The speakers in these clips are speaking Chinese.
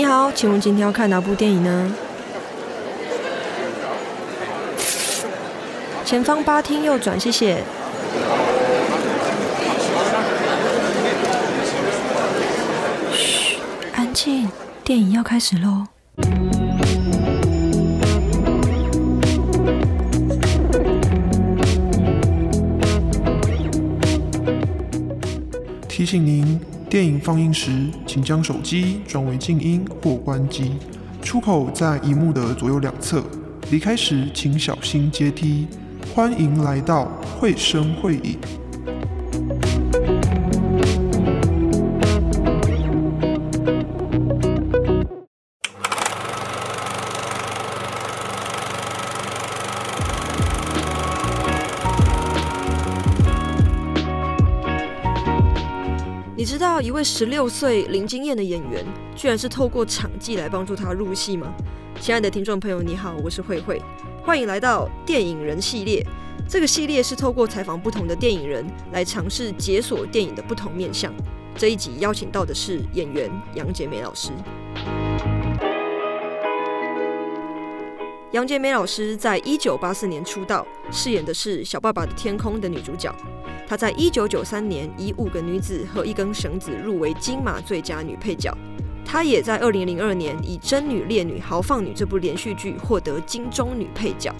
你好，请问今天要看哪部电影呢？前方八厅右转，谢谢。嘘，安静，电影要开始喽。提醒您，电影放映时，请将手机转为静音或关机。出口在荧幕的左右两侧。离开时，请小心阶梯。欢迎来到会声会影。你知道一位十六岁零经验的演员，居然是透过场记来帮助他入戏吗？亲爱的听众朋友，你好，我是慧慧，欢迎来到电影人系列。这个系列是透过采访不同的电影人，来尝试解锁电影的不同面向。这一集邀请到的是演员杨洁梅老师。杨洁梅老师在一九八四年出道，饰演的是《小爸爸的天空》的女主角。她在一九九三年以《五个女子和一根绳子》入围金马最佳女配角。她也在二零零二年以《真女烈女豪放女》这部连续剧获得金钟女配角。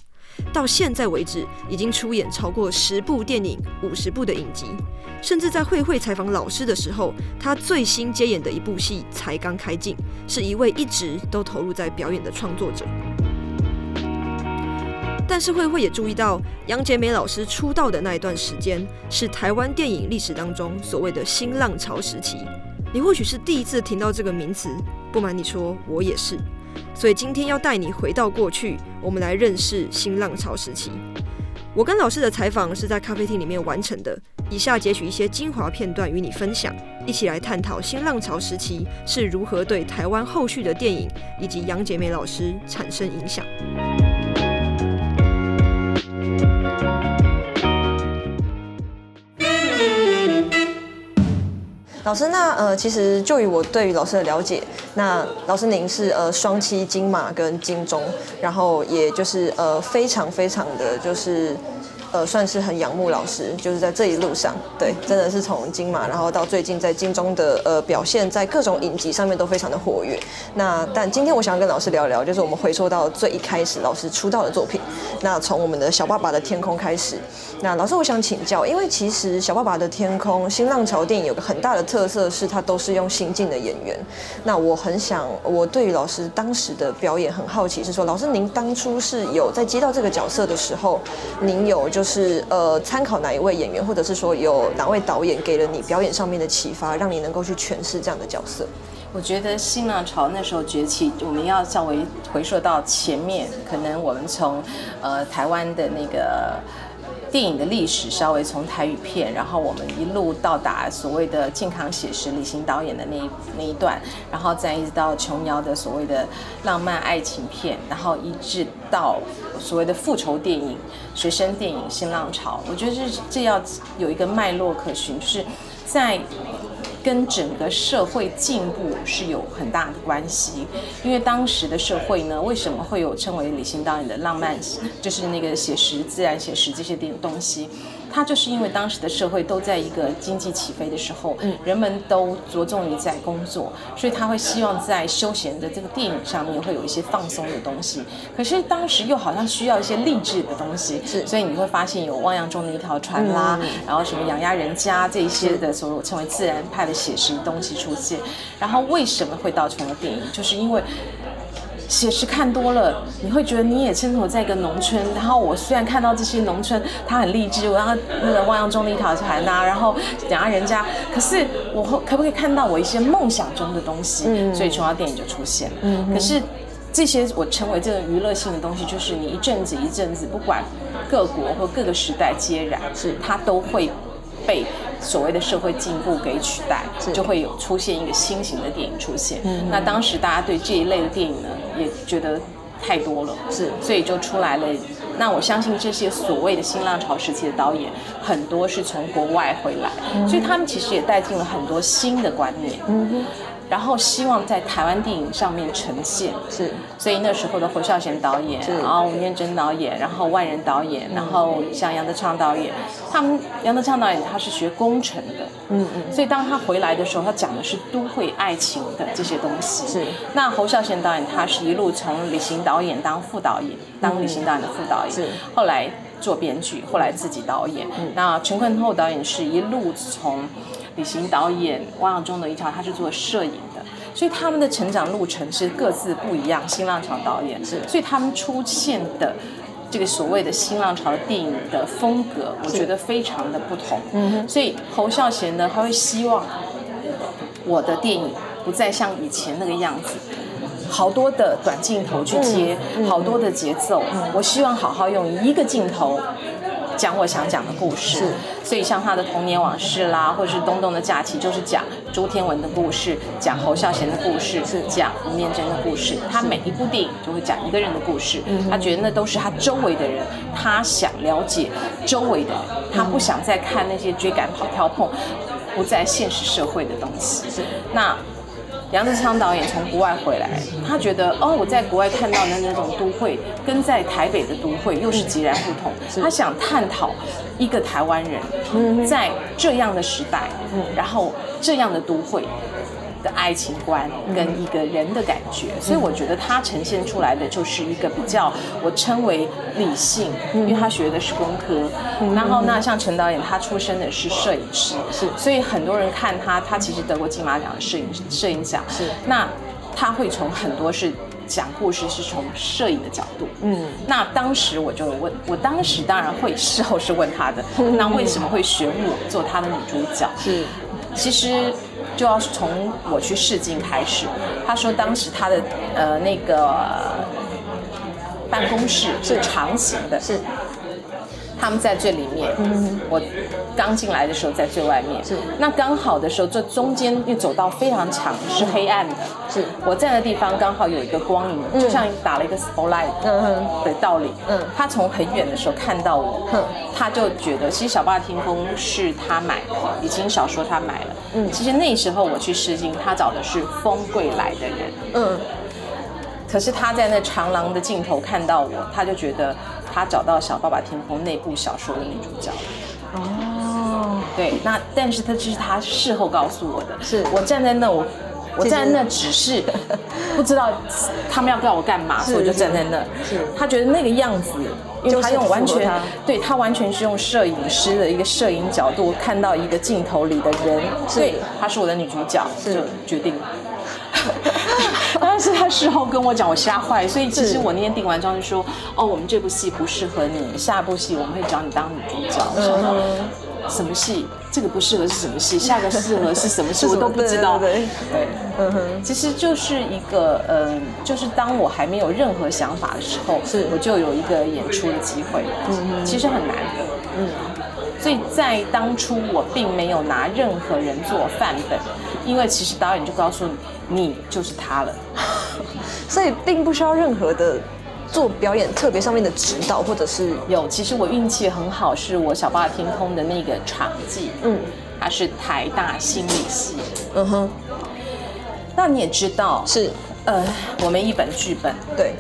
到现在为止，已经出演超过十部电影、五十部的影集，甚至在慧慧采访老师的时候，她最新接演的一部戏才刚开镜，是一位一直都投入在表演的创作者。但是慧慧也注意到，杨洁梅老师出道的那一段时间，是台湾电影历史当中所谓的新浪潮时期。你或许是第一次听到这个名词，不瞒你说，我也是。所以今天要带你回到过去，我们来认识新浪潮时期。我跟老师的采访是在咖啡厅里面完成的，以下截取一些精华片段与你分享，一起来探讨新浪潮时期是如何对台湾后续的电影以及杨洁梅老师产生影响。老师，那呃，其实就以我对于老师的了解，那老师您是呃双七金马跟金钟，然后也就是呃非常非常的就是。呃，算是很仰慕老师，就是在这一路上，对，真的是从金马，然后到最近在金钟的呃表现，在各种影集上面都非常的活跃。那但今天我想要跟老师聊聊，就是我们回溯到最一开始老师出道的作品，那从我们的小爸爸的天空开始。那老师，我想请教，因为其实小爸爸的天空新浪潮电影有个很大的特色是，它都是用新晋的演员。那我很想，我对于老师当时的表演很好奇，是说，老师您当初是有在接到这个角色的时候，您有就。就是呃，参考哪一位演员，或者是说有哪位导演给了你表演上面的启发，让你能够去诠释这样的角色？我觉得新浪潮那时候崛起，我们要稍微回溯到前面，可能我们从呃台湾的那个。电影的历史稍微从台语片，然后我们一路到达所谓的健康写实李行导演的那一那一段，然后再一直到琼瑶的所谓的浪漫爱情片，然后一直到所谓的复仇电影、学生电影新浪潮。我觉得这这要有一个脉络可循，就是在。跟整个社会进步是有很大的关系，因为当时的社会呢，为什么会有称为理性导演的浪漫，就是那个写实、自然写实这些点东西？他就是因为当时的社会都在一个经济起飞的时候，人们都着重于在工作，所以他会希望在休闲的这个电影上面会有一些放松的东西。可是当时又好像需要一些励志的东西，所以你会发现有汪洋中的一条船啦，然后什么养鸭人家这一些的所谓称为自然派的写实东西出现。然后为什么会到成了电影？就是因为。写实看多了，你会觉得你也生活在一个农村。然后我虽然看到这些农村，它很励志，我要那个汪洋中的一条船呐，然后讲下人家，可是我可不可以看到我一些梦想中的东西？所以琼瑶电影就出现了。可是这些我称为这个娱乐性的东西，就是你一阵子一阵子，不管各国或各个时代皆然，是它都会被。所谓的社会进步给取代，就会有出现一个新型的电影出现。那当时大家对这一类的电影呢，也觉得太多了，是，所以就出来了。那我相信这些所谓的新浪潮时期的导演，很多是从国外回来，所以他们其实也带进了很多新的观念。然后希望在台湾电影上面呈现。是，所以那时候的侯孝贤导演，是然后吴念真导演，然后万人导演，然后像杨德昌导演，他们杨德昌导演他是学工程的，嗯嗯，所以当他回来的时候，他讲的是都会爱情的这些东西。是那侯孝贤导演他是一路从旅行导演当副导演，当旅行导演的副导演，是后来做编剧，后来自己导演。嗯那陈坤厚导演是一路从李行导演、汪洋中的一条，他是做摄影的。所以他们的成长路程是各自不一样。新浪潮导演是所以他们出现的这个所谓的新浪潮的电影的风格，我觉得非常的不同。嗯哼，所以侯孝贤呢，他会希望我的电影不再像以前那个样子。好多的短镜头去接，好多的节奏，我希望好好用一个镜头讲我想讲的故事。是所以像他的童年往事啦，或者是东东的假期，就是讲朱天文的故事，讲侯孝贤的故事，是讲吴念真的故事。他每一部电影就会讲一个人的故事，他觉得那都是他周围的人，他想了解周围的人，他不想再看那些追赶跑跳碰不在现实社会的东西。是那杨志昌导演从国外回来，他觉得哦，我在国外看到的那种都会，跟在台北的都会又是截然不同。他想探讨一个台湾人在这样的时代，然后这样的都会。的爱情观跟一个人的感觉，所以我觉得他呈现出来的就是一个比较我称为理性，因为他学的是工科。然后那像陈导演，他出身的是摄影师，是所以很多人看他，他其实得过金马奖的摄影摄影奖。是那他会从很多是讲故事，是从摄影的角度。嗯，那当时我就问，我当时当然会事后是问他的，那为什么会选我做他的女主角？是其实就要从我去试镜开始。他说当时他的呃那个办公室是长形的，是他们在最里面，我刚进来的时候在最外面。是那刚好的时候，这中间因为走道非常长，是黑暗的。是我站的地方刚好有一个光影，就像打了一个 spotlight 嗯的道理。嗯他从很远的时候看到我哼，他就觉得其实小霸天空是他买的，已经少说他买了。嗯其实那时候我去试镜，他找的是风贵来的人。嗯可是他在那长廊的尽头看到我，他就觉得他找到《小爸爸天空》那部小说的女主角。哦，对，那但是他这是他事后告诉我的，是。我站在那，我我站在那只是 不知道他们要叫我干嘛，所以我就站在那。是。他觉得那个样子，因为他用完全对他完全是用摄影师的一个摄影角度看到一个镜头里的人，对，她是我的女主角，就决定。了。但是他事后跟我讲，我吓坏，所以其实我那天定完妆就说，哦，我们这部戏不适合你，下一部戏我们会找你当女主角。我想说什么戏？这个不适合是什么戏？下个适合是什么戏？我都不知道。对对对对嗯哼，其实就是一个，嗯、就是当我还没有任何想法的时候，是我就有一个演出的机会，嗯其实很难的，嗯所以在当初我并没有拿任何人做范本，因为其实导演就告诉你，你就是他了。所以并不需要任何的做表演特别上面的指导，或者是有，其实我运气很好，是我小霸天空的那个场记，嗯他是台大心理系。嗯哼，那你也知道，是呃，我们一本剧本对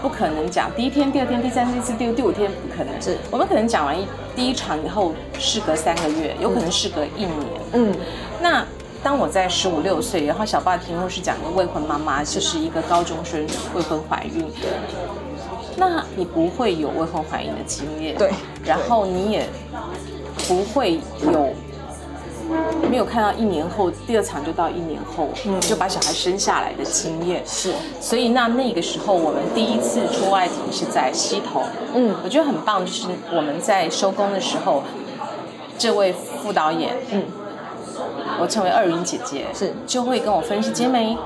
不可能讲第一天、第二天、第三天、第四天、第五天，不可能。是我们可能讲完一第一场以后，事隔三个月，有可能事隔一年。嗯那当我在十五六岁，然后小霸天空是讲一个未婚妈妈，就是一个高中生未婚怀孕。那你不会有未婚怀孕的经验，对。然后你也不会有没有看到一年后第二场就到一年后、就把小孩生下来的经验，是。所以那那个时候我们第一次出外景是在西头，嗯。我觉得很棒，就是我们在收工的时候，这位副导演，嗯我称为二云姐姐，是就会跟我分析，姐妹，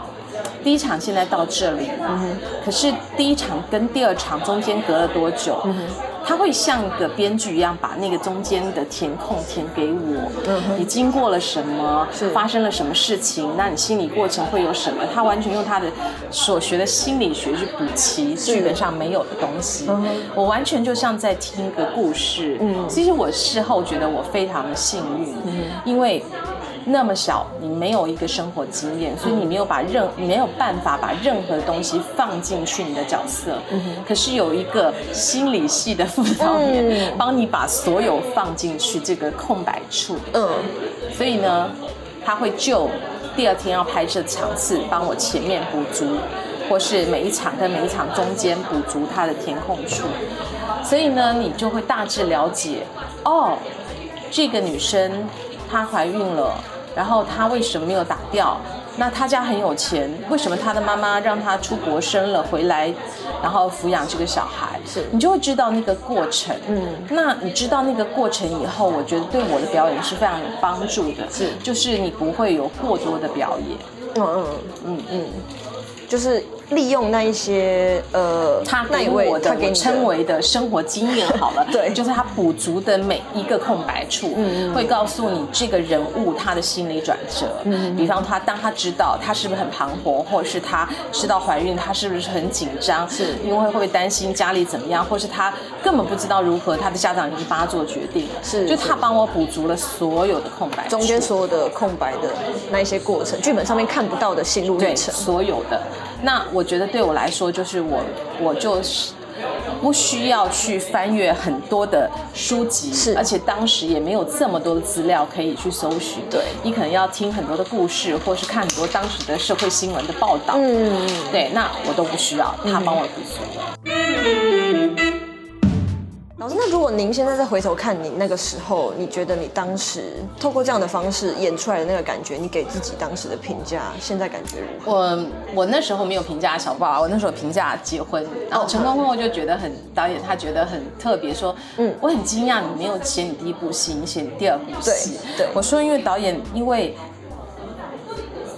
第一场现在到这里，嗯可是第一场跟第二场中间隔了多久？嗯他会像一个编剧一样，把那个中间的填空填给我。嗯哼你经过了什么是？发生了什么事情？那你心理过程会有什么？他完全用他的所学的心理学去补齐剧本上没有的东西。我完全就像在听一个故事。嗯其实我事后觉得我非常的幸运，因为那么小，你没有一个生活经验，所以你没有把任你没有办法把任何东西放进去你的角色。嗯可是有一个心理系的辅导演帮你把所有放进去这个空白处。嗯，所以呢，他会就第二天要拍摄场次，帮我前面补足，或是每一场跟每一场中间补足它的填空处。所以呢，你就会大致了解，哦，这个女生她怀孕了，然后他为什么没有打掉？那他家很有钱，为什么他的妈妈让他出国生了回来，然后抚养这个小孩？是你就会知道那个过程。嗯，那你知道那个过程以后，我觉得对我的表演是非常有帮助的。是就是你不会有过多的表演。嗯嗯嗯嗯，就是利用那一些呃，他给我的他给你我称为的生活经验好了，对。就是他补足的每一个空白处，嗯会告诉你这个人物他的心理转折。嗯。比方他当他知道他是不是很彷徨，或者是他知道怀孕，他是不是很紧张，是。因为会不会担心家里怎么样，或是他根本不知道如何，他的家长已经帮他做决定了，是就他帮我补足了所有的空白处，中间所有的空白的那一些过程，剧本上面看不到的心路历对程。所有的。那我觉得对我来说，就是我我就是不需要去翻阅很多的书籍，是而且当时也没有这么多的资料可以去搜寻。对你可能要听很多的故事，或是看很多当时的社会新闻的报道。嗯，对，那我都不需要，他帮我补足。老师，那如果您现在再回头看你那个时候，你觉得你当时透过这样的方式演出来的那个感觉，你给自己当时的评价，现在感觉如何？我我那时候没有评价小爸爸，我那时候评价结婚，然后成功后就觉得很导演他觉得很特别，说，嗯嗯，我很惊讶你没有写你第一部戏，你写你第二部戏。对对我说因为导演因为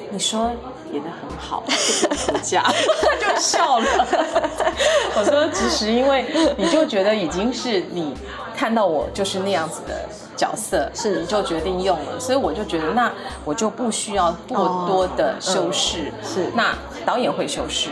你说演的很好，就不评价，他 就笑了。我说其实因为你就觉得已经是你看到我就是那样子的角色，是。你就决定用了，所以我就觉得那我就不需要过多的修饰。是。那导演会修饰，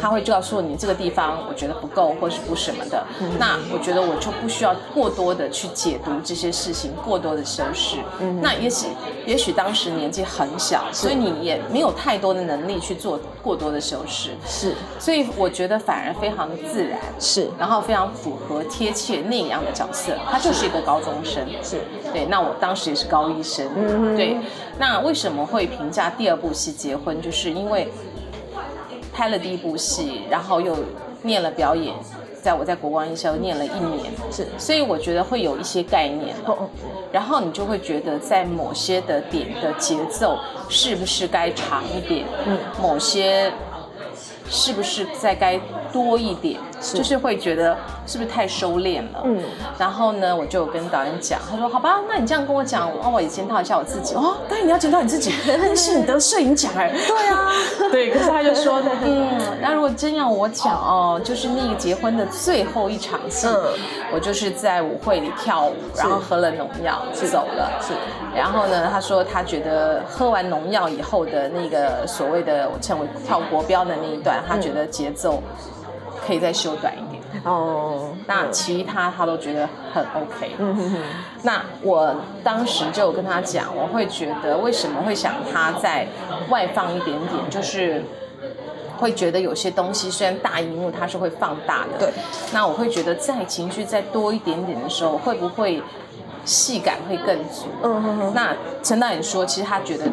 他会告诉你这个地方我觉得不够，或是不什么的。那我觉得我就不需要过多的去解读这些事情，过多的修饰。那也许也许当时年纪很小，所以你也没有太多的能力去做过多的修饰，是所以我觉得反而非常的自然。是然后非常符合贴切那样的角色，他就是一个高中生，是对。那我当时也是高一生，对。那为什么会评价第二部戏结婚？就是因为拍了第一部戏，然后又念了表演，在我在国光艺校念了一年，是所以我觉得会有一些概念。然后你就会觉得在某些的点的节奏是不是该长一点，嗯，某些是不是再该多一点，就是会觉得是不是太收敛了，嗯，然后呢，我就跟导演讲，他说好吧，那你这样跟我讲，哦，我也检讨一下我自己，哦，当然你要检讨你自己，但是你得摄影奖哎，对啊，对，可是他就说，嗯，那如果真要我讲哦，就是那个结婚的最后一场戏，嗯。我就是在舞会里跳舞，然后喝了农药走了，是。然后呢，他说他觉得喝完农药以后的那个所谓的我称为跳国标的那一段，他觉得节奏可以再修短一点。哦，那其他他都觉得很 OK。嗯哼哼，那我当时就有跟他讲，我会觉得为什么会想他再外放一点点，就是会觉得有些东西虽然大荧幕它是会放大的，对，那我会觉得在情绪再多一点点的时候，会不会戏感会更足？嗯哼哼，那陈导演说，其实他觉得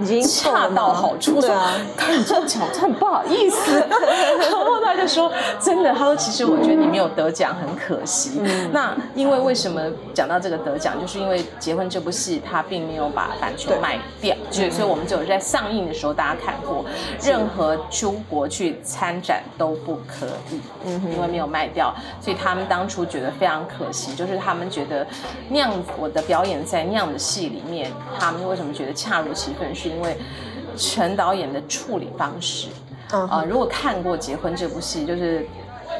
已经恰到好处。对啊，他说你这样讲，很不好意思。说，真的，他说其实我觉得你没有得奖，很可惜。嗯那因为为什么讲到这个得奖，就是因为《结婚》这部戏，它并没有把版权卖掉，所以所以我们只有在上映的时候大家看过，任何出国去参展都不可以，嗯因为没有卖掉，所以他们当初觉得非常可惜，就是他们觉得那样我的表演在那样的戏里面，他们为什么觉得恰如其分，是因为陈导演的处理方式。如果看过《结婚》这部戏，就是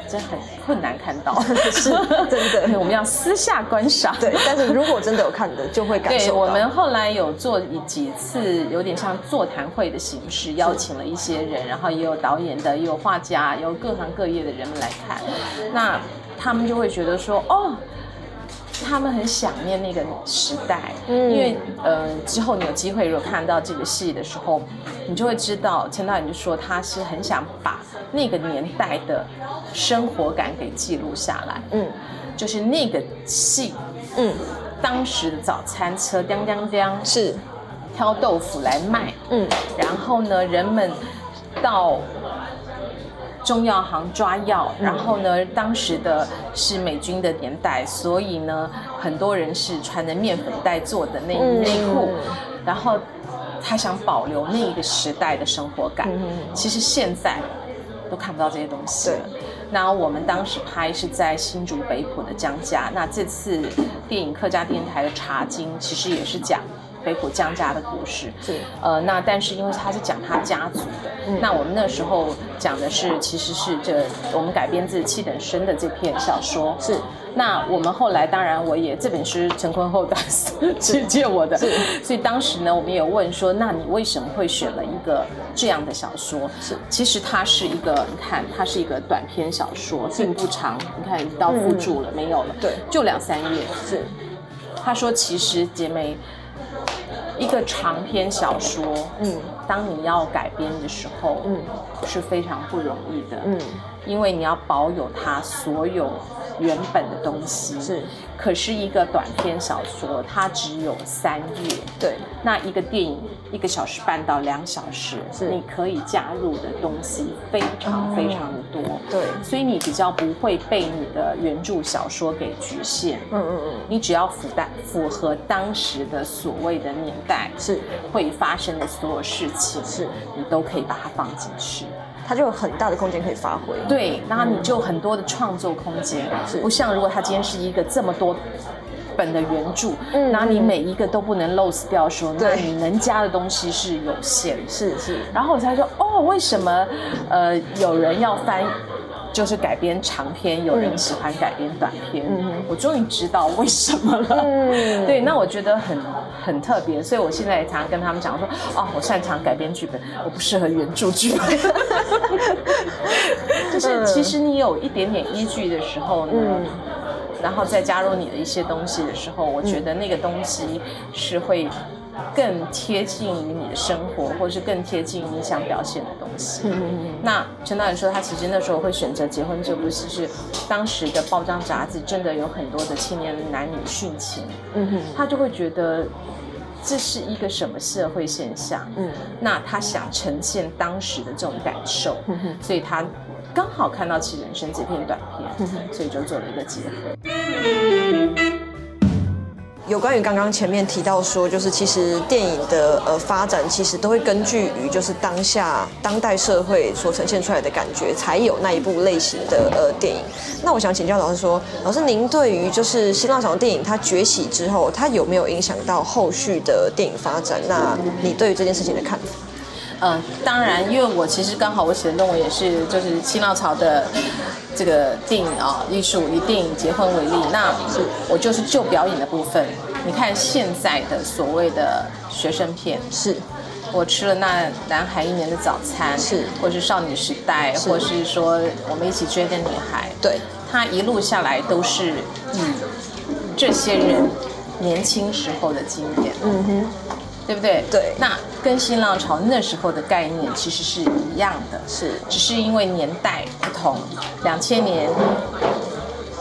真很困难看到，是真的我们要私下观赏。对，但是如果真的有看的，就会感受对，到。我们后来有做几次，有点像座谈会的形式，邀请了一些人，然后也有导演的，也有画家，也有各行各业的人们来看。那他们就会觉得说，哦，他们很想念那个时代，因为呃之后你有机会如果看到这个戏的时候，你就会知道钱导演就说他是很想把那个年代的生活感给记录下来，嗯，就是那个戏，嗯，当时的早餐车叮叮叮是。挑豆腐来卖，嗯，然后呢人们到。中药行抓药，然后呢，当时的是美军的年代，所以呢，很多人是穿着面粉袋做的内内裤，然后他想保留那一个时代的生活感。其实现在都看不到这些东西了。那我们当时拍是在新竹北浦的江家，那这次电影客家电台的茶经其实也是讲。北浦江家的故事是呃，那但是因为他是讲他家族的，那我们那时候讲的是其实是这我们改编自七等生的这篇小说是。那我们后来当然我也这本是陈坤厚大师 去借我的，所以当时呢我们也问说，那你为什么会选了一个这样的小说？是其实它是一个你看它是一个短篇小说，并不长，你看到附注了没有了？对，就两三页。是他说其实姐妹。一个长篇小说，嗯，当你要改编的时候，嗯，是非常不容易的，嗯，因为你要保有它所有。原本的东西是，可是一个短篇小说，它只有三页。对，那一个电影一个小时半到两小时，是你可以加入的东西非常非常的多。对，所以你比较不会被你的原著小说给局限。嗯嗯嗯，你只要符带符合当时的所谓的年代是会发生的所有事情，是你都可以把它放进去。它就有很大的空间可以发挥，对，然后你就很多的创作空间，不像如果它今天是一个这么多本的原著，嗯，那你每一个都不能 lose 掉，说那你能加的东西是有限，是是，然后我才说哦，为什么呃有人要翻？就是改编长篇，有人喜欢改编短篇。我终于知道为什么了。对，那我觉得很很特别，所以我现在也常常跟他们讲说，哦，我擅长改编剧本，我不适合原著剧本。就是其实你有一点点依据的时候呢，然后再加入你的一些东西的时候，我觉得那个东西是会。更贴近于你的生活，或者是更贴近你想表现的东西。那陈导演说，他其实那时候会选择结婚这部戏，是当时的报章杂志真的有很多的青年男女殉情。嗯哼，他就会觉得这是一个什么社会现象？嗯，那他想呈现当时的这种感受，所以他刚好看到《其人生》这片短片，所以就做了一个结合。有关于刚刚前面提到说，就是其实电影的呃发展，其实都会根据于就是当下当代社会所呈现出来的感觉，才有那一部类型的呃电影。那我想请教老师说，老师您对于就是新浪潮电影它崛起之后，它有没有影响到后续的电影发展？那你对于这件事情的看法？嗯，当然，因为我其实刚好我写的论文也是就是新浪潮的。这个电影啊，艺术以电影结婚为例，那我就是就表演的部分。你看现在的所谓的学生片，是我吃了那男孩一年的早餐，是或是少女时代，或是说我们一起追的女孩，对，他一路下来都是以这些人年轻时候的经典，嗯哼。对不对？对，那跟新浪潮那时候的概念其实是一样的，是，只是因为年代不同，两千年。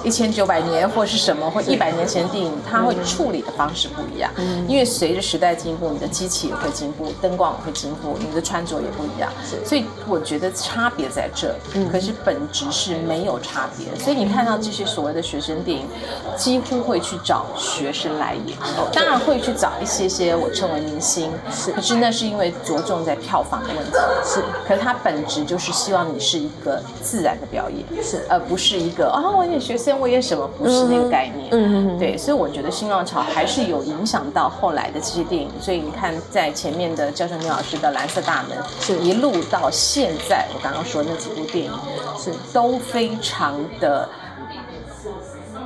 一千九百年或是什么，或一百年前的电影，它会处理的方式不一样。嗯，因为随着时代进步，你的机器也会进步，灯光也会进步，你的穿着也不一样。是，所以我觉得差别在这。嗯，可是本质是没有差别。所以你看到这些所谓的学生电影，几乎会去找学生来演，当然会去找一些些我称为明星。是，可是那是因为着重在票房的问题。是，可是它本质就是希望你是一个自然的表演，是，而不是一个啊，我演学生。我演什么不是那个概念，嗯对，所以我觉得新浪潮还是有影响到后来的这些电影。所以你看，在前面的教授牛老师的《蓝色大门》，是一路到现在，我刚刚说那几部电影是都非常的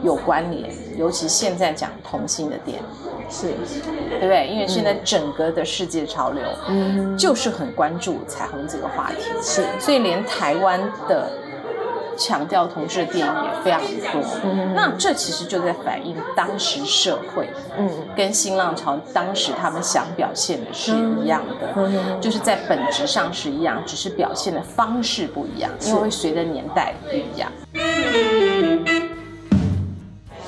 有关联。尤其现在讲同性的电影，是，对不对？因为现在整个的世界潮流，嗯，就是很关注彩虹这个话题，是，所以连台湾的。强调同志的电影也非常多。那这其实就在反映当时社会，嗯，跟新浪潮当时他们想表现的是一样的，就是在本质上是一样，只是表现的方式不一样，因为会随着年代不一样。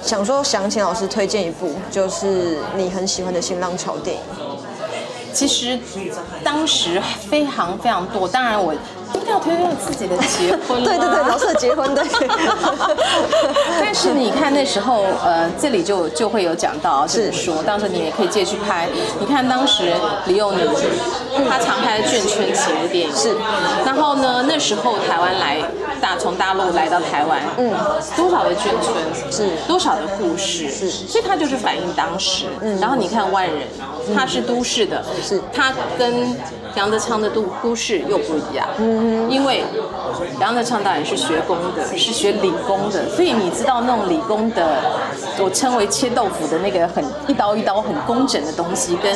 想说想请老师推荐一部，就是你很喜欢的新浪潮电影。其实当时非常非常多，当然我一定要推动自己的结婚。对对对，老师结婚对。但是你看那时候，呃，这里就就会有讲到这么说，当时你也可以借去拍。你看当时李幼宁，他常拍眷村情的电影。是。然后呢，那时候台湾来大从大陆来到台湾，嗯，多少的眷村是，多少的故事是，所以他就是反映当时。嗯。然后你看万人，他是都市的。是，他跟杨德昌的都都市又不一样，嗯因为杨德昌导演是学工的，是学理工的，所以你知道那种理工的，我称为切豆腐的那个很一刀一刀很工整的东西，跟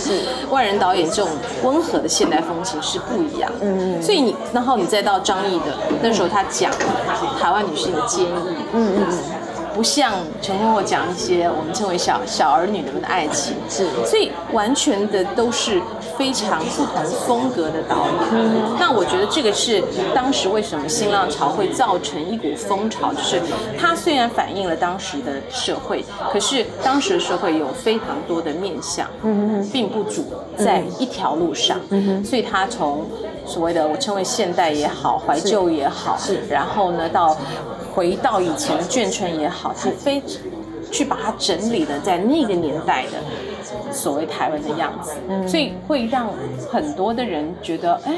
万人导演这种温和的现代风情是不一样，嗯。所以你然后你再到张译的那时候，他讲台湾女性的坚毅，嗯嗯嗯。不像陈坤我讲一些我们称为小小儿女们的爱情，是，所以完全的都是非常不同风格的导演。那我觉得这个是当时为什么新浪潮会造成一股风潮，就是它虽然反映了当时的社会，可是当时的社会有非常多的面相，并不主在一条路上，所以它从所谓的我称为现代也好，怀旧也好，是，然后呢到。回到以前的眷村也好，它非去把它整理的在那个年代的所谓台湾的样子，所以会让很多的人觉得，哎。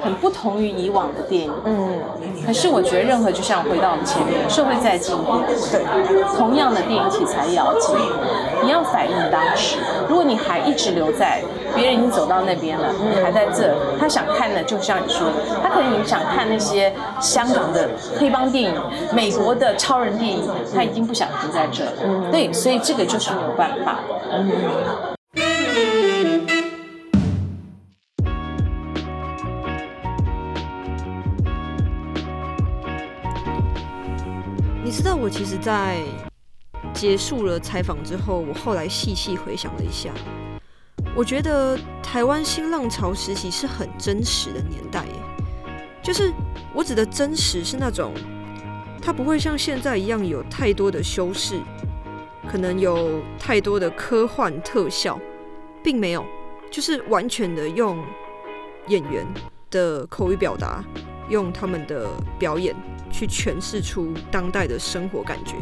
很不同于以往的电影，嗯，可是我觉得任何就像回到我们前面，社会在进步，对，同样的电影题材也要进步，你要反映当时。如果你还一直留在别人已经走到那边了，你还在这，他想看的就像你说的，他可能也想看那些香港的黑帮电影、美国的超人电影，他已经不想停在这了。对，所以这个就是没有办法。嗯。你知道我其实，在结束了采访之后，我后来细细回想了一下，我觉得台湾新浪潮时期是很真实的年代耶。就是我指的真实是那种，它不会像现在一样有太多的修饰，可能有太多的科幻特效，并没有，就是完全的用演员的口语表达，用他们的表演。去诠释出当代的生活感觉，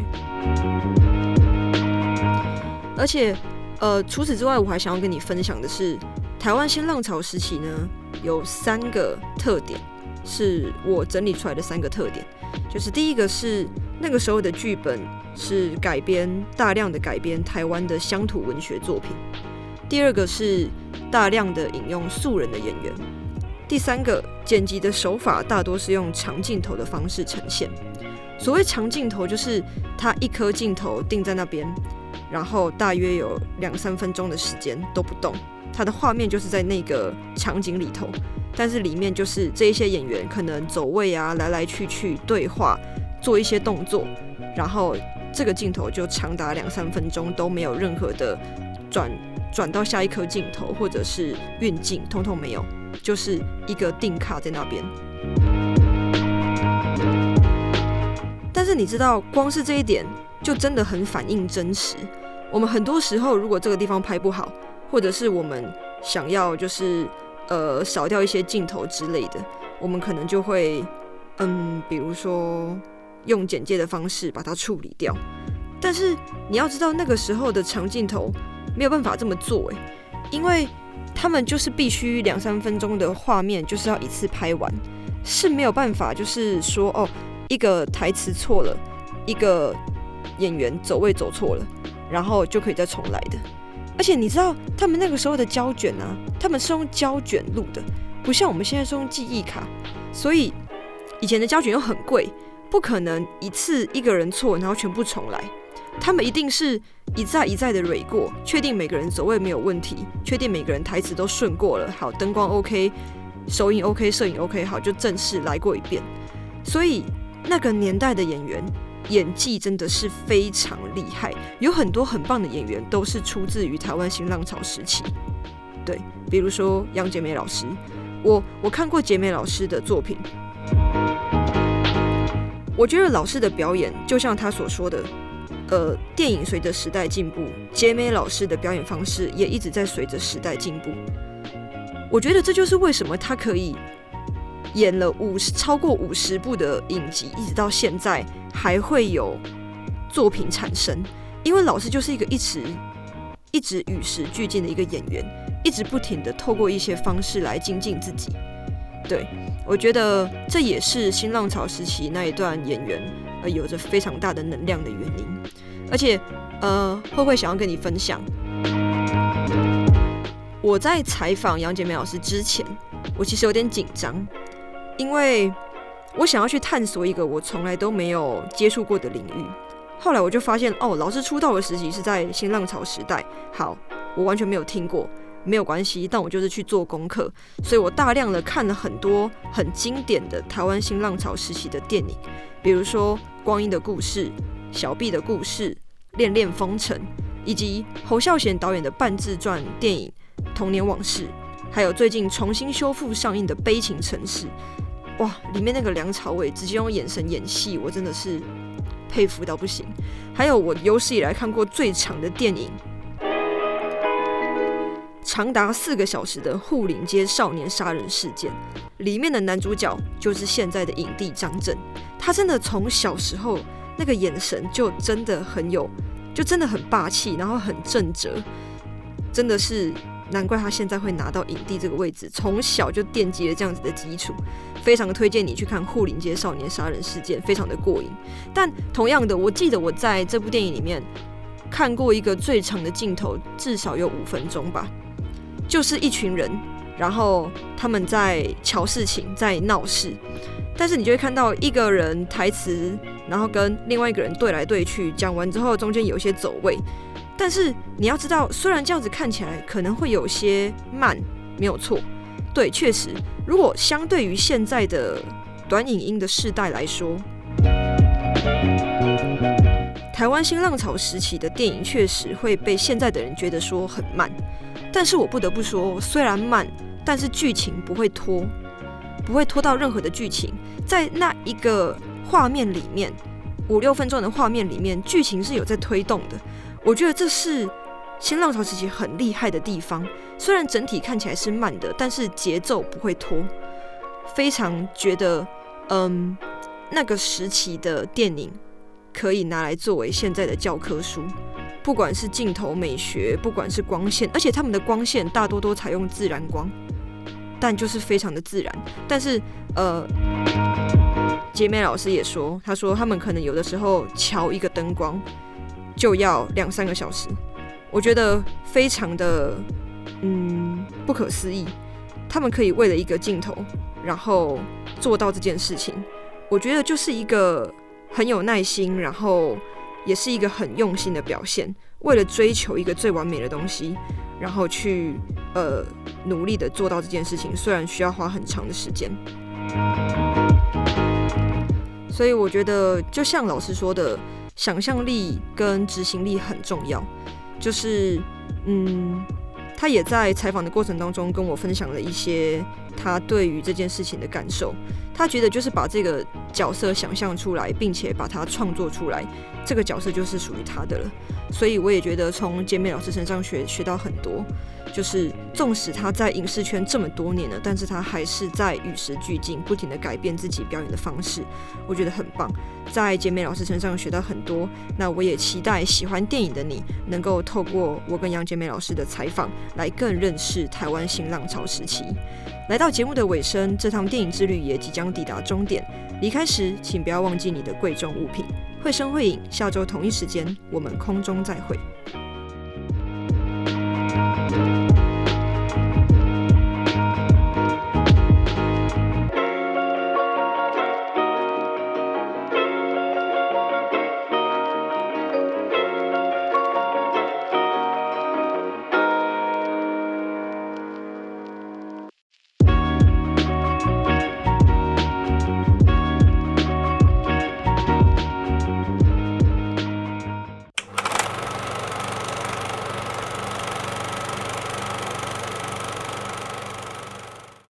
而且，呃，除此之外，我还想要跟你分享的是，台湾新浪潮时期呢，有三个特点，是我整理出来的三个特点，就是第一个是那个时候的剧本是改编大量的改编台湾的乡土文学作品，第二个是大量的引用素人的演员。第三个剪辑的手法大多是用长镜头的方式呈现。所谓长镜头，就是它一颗镜头定在那边，然后大约有两三分钟的时间都不动，它的画面就是在那个场景里头，但是里面就是这一些演员可能走位啊，来来去去对话，做一些动作，然后这个镜头就长达两三分钟都没有任何的转转到下一颗镜头或者是运镜，通通没有。就是一个定卡在那边，但是你知道，光是这一点就真的很反映真实。我们很多时候，如果这个地方拍不好，或者是我们想要就是呃少掉一些镜头之类的，我们可能就会嗯，比如说用简介的方式把它处理掉。但是你要知道，那个时候的长镜头没有办法这么做，诶，因为。他们就是必须两三分钟的画面，就是要一次拍完，是没有办法，就是说哦，一个台词错了，一个演员走位走错了，然后就可以再重来的。而且你知道，他们那个时候的胶卷啊，他们是用胶卷录的，不像我们现在是用记忆卡，所以以前的胶卷又很贵，不可能一次一个人错，然后全部重来。他们一定是一再一再的蕊过，确定每个人走位没有问题，确定每个人台词都顺过了，好，灯光 OK，收音 OK，摄影 OK，好，就正式来过一遍。所以那个年代的演员演技真的是非常厉害，有很多很棒的演员都是出自于台湾新浪潮时期。对，比如说杨洁美老师，我我看过洁美老师的作品，我觉得老师的表演就像他所说的，呃，电影随着时代进步，洁美老师的表演方式也一直在随着时代进步。我觉得这就是为什么他可以演了五十超过五十部的影集，一直到现在还会有作品产生，因为老师就是一个一直一直与时俱进的一个演员，一直不停的透过一些方式来精进自己。对我觉得这也是新浪潮时期那一段演员呃有着非常大的能量的原因，而且呃会不会想要跟你分享？我在采访杨洁美老师之前，我其实有点紧张，因为我想要去探索一个我从来都没有接触过的领域。后来我就发现，哦，老师出道的时期是在新浪潮时代。好，我完全没有听过，没有关系，但我就是去做功课，所以我大量的看了很多很经典的台湾新浪潮时期的电影，比如说《光阴的故事》、《小毕的故事》、《恋恋风尘》，以及侯孝贤导演的半自传电影。童年往事，还有最近重新修复上映的《悲情城市》，哇，里面那个梁朝伟直接用眼神演戏，我真的是佩服到不行。还有我有史以来看过最长的电影，长达四个小时的《护林街少年杀人事件》，里面的男主角就是现在的影帝张震，他真的从小时候那个眼神就真的很有，就真的很霸气，然后很正直，真的是。难怪他现在会拿到影帝这个位置，从小就奠基了这样子的基础，非常推荐你去看《护林街少年杀人事件》，非常的过瘾。但同样的，我记得我在这部电影里面看过一个最长的镜头，至少有五分钟吧，就是一群人，然后他们在瞧事情，在闹事，但是你就会看到一个人台词，然后跟另外一个人对来对去，讲完之后中间有一些走位。但是你要知道，虽然这样子看起来可能会有些慢，没有错，对，确实，如果相对于现在的短影音的世代来说，台湾新浪潮时期的电影确实会被现在的人觉得说很慢。但是我不得不说，虽然慢，但是剧情不会拖，不会拖到任何的剧情，在那一个画面里面，五六分钟的画面里面，剧情是有在推动的。我觉得这是新浪潮时期很厉害的地方。虽然整体看起来是慢的，但是节奏不会拖。非常觉得，嗯，那个时期的电影可以拿来作为现在的教科书。不管是镜头美学，不管是光线，而且他们的光线大多都采用自然光，但就是非常的自然。但是，呃，杰美老师也说，他说他们可能有的时候调一个灯光。就要两三个小时，我觉得非常的嗯不可思议。他们可以为了一个镜头，然后做到这件事情，我觉得就是一个很有耐心，然后也是一个很用心的表现。为了追求一个最完美的东西，然后去呃努力的做到这件事情，虽然需要花很长的时间。所以我觉得，就像老师说的。想象力跟执行力很重要，就是，嗯，他也在采访的过程当中跟我分享了一些他对于这件事情的感受。他觉得就是把这个角色想象出来，并且把它创作出来，这个角色就是属于他的了。所以我也觉得从简美老师身上学学到很多。就是纵使他在影视圈这么多年了，但是他还是在与时俱进，不停的改变自己表演的方式，我觉得很棒。在简美老师身上学到很多，那我也期待喜欢电影的你能够透过我跟杨洁美老师的采访，来更认识台湾新浪潮时期。来到节目的尾声，这趟电影之旅也即将抵达终点。离开时，请不要忘记你的贵重物品。绘声绘影，下周同一时间，我们空中再会。